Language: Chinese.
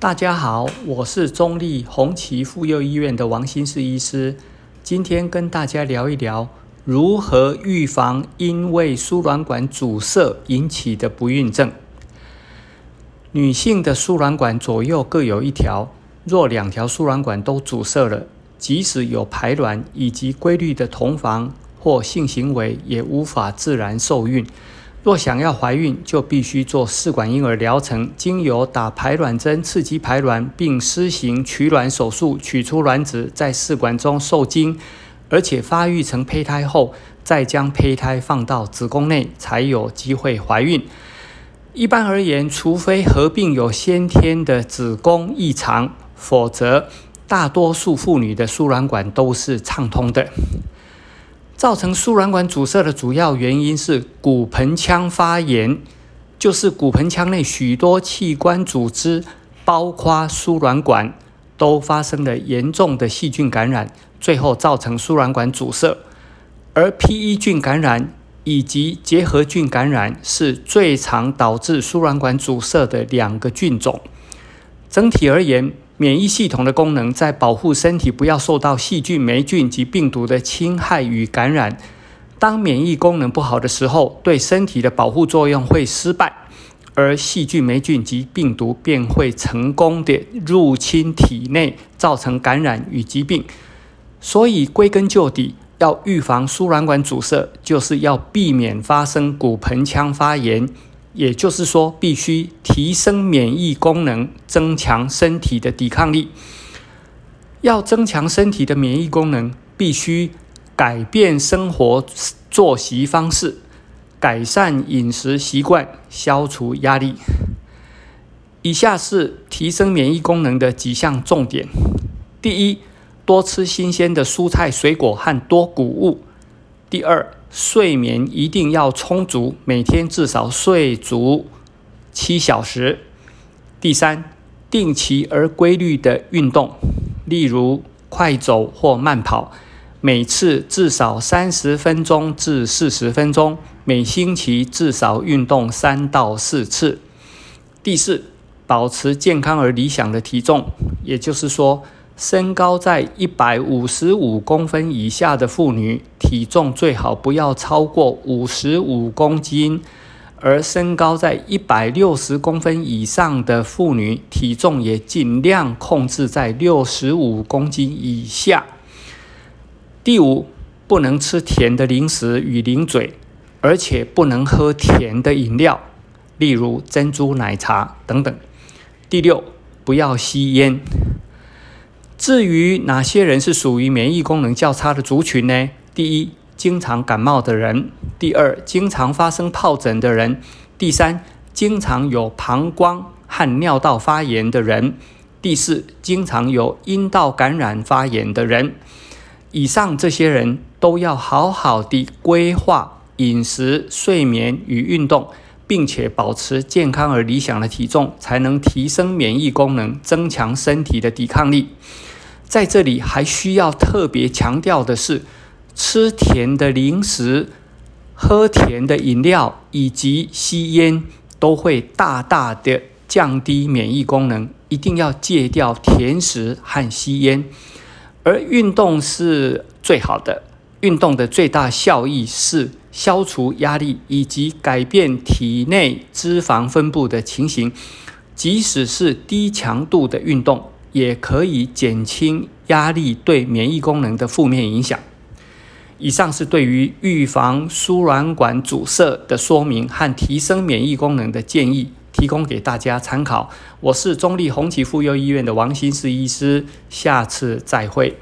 大家好，我是中立红旗妇幼医院的王新世医师，今天跟大家聊一聊如何预防因为输卵管阻塞引起的不孕症。女性的输卵管左右各有一条，若两条输卵管都阻塞了，即使有排卵以及规律的同房或性行为，也无法自然受孕。若想要怀孕，就必须做试管婴儿疗程，经由打排卵针刺激排卵，并施行取卵手术，取出卵子，在试管中受精，而且发育成胚胎后，再将胚胎放到子宫内，才有机会怀孕。一般而言，除非合并有先天的子宫异常，否则大多数妇女的输卵管都是畅通的。造成输卵管阻塞的主要原因是骨盆腔发炎，就是骨盆腔内许多器官组织，包括输卵管，都发生了严重的细菌感染，最后造成输卵管阻塞。而 P-E 菌感染以及结核菌感染是最常导致输卵管阻塞的两个菌种。整体而言，免疫系统的功能在保护身体不要受到细菌、霉菌及病毒的侵害与感染。当免疫功能不好的时候，对身体的保护作用会失败，而细菌、霉菌及病毒便会成功的入侵体内，造成感染与疾病。所以归根究底，要预防输卵管阻塞，就是要避免发生骨盆腔发炎。也就是说，必须提升免疫功能，增强身体的抵抗力。要增强身体的免疫功能，必须改变生活作息方式，改善饮食习惯，消除压力。以下是提升免疫功能的几项重点：第一，多吃新鲜的蔬菜水果和多谷物；第二，睡眠一定要充足，每天至少睡足七小时。第三，定期而规律的运动，例如快走或慢跑，每次至少三十分钟至四十分钟，每星期至少运动三到四次。第四，保持健康而理想的体重，也就是说。身高在一百五十五公分以下的妇女，体重最好不要超过五十五公斤；而身高在一百六十公分以上的妇女，体重也尽量控制在六十五公斤以下。第五，不能吃甜的零食与零嘴，而且不能喝甜的饮料，例如珍珠奶茶等等。第六，不要吸烟。至于哪些人是属于免疫功能较差的族群呢？第一，经常感冒的人；第二，经常发生疱疹的人；第三，经常有膀胱和尿道发炎的人；第四，经常有阴道感染发炎的人。以上这些人都要好好的规划饮食、睡眠与运动，并且保持健康而理想的体重，才能提升免疫功能，增强身体的抵抗力。在这里还需要特别强调的是，吃甜的零食、喝甜的饮料以及吸烟都会大大的降低免疫功能，一定要戒掉甜食和吸烟。而运动是最好的，运动的最大效益是消除压力以及改变体内脂肪分布的情形，即使是低强度的运动。也可以减轻压力对免疫功能的负面影响。以上是对于预防输卵管阻塞的说明和提升免疫功能的建议，提供给大家参考。我是中立红旗妇幼医院的王新世医师，下次再会。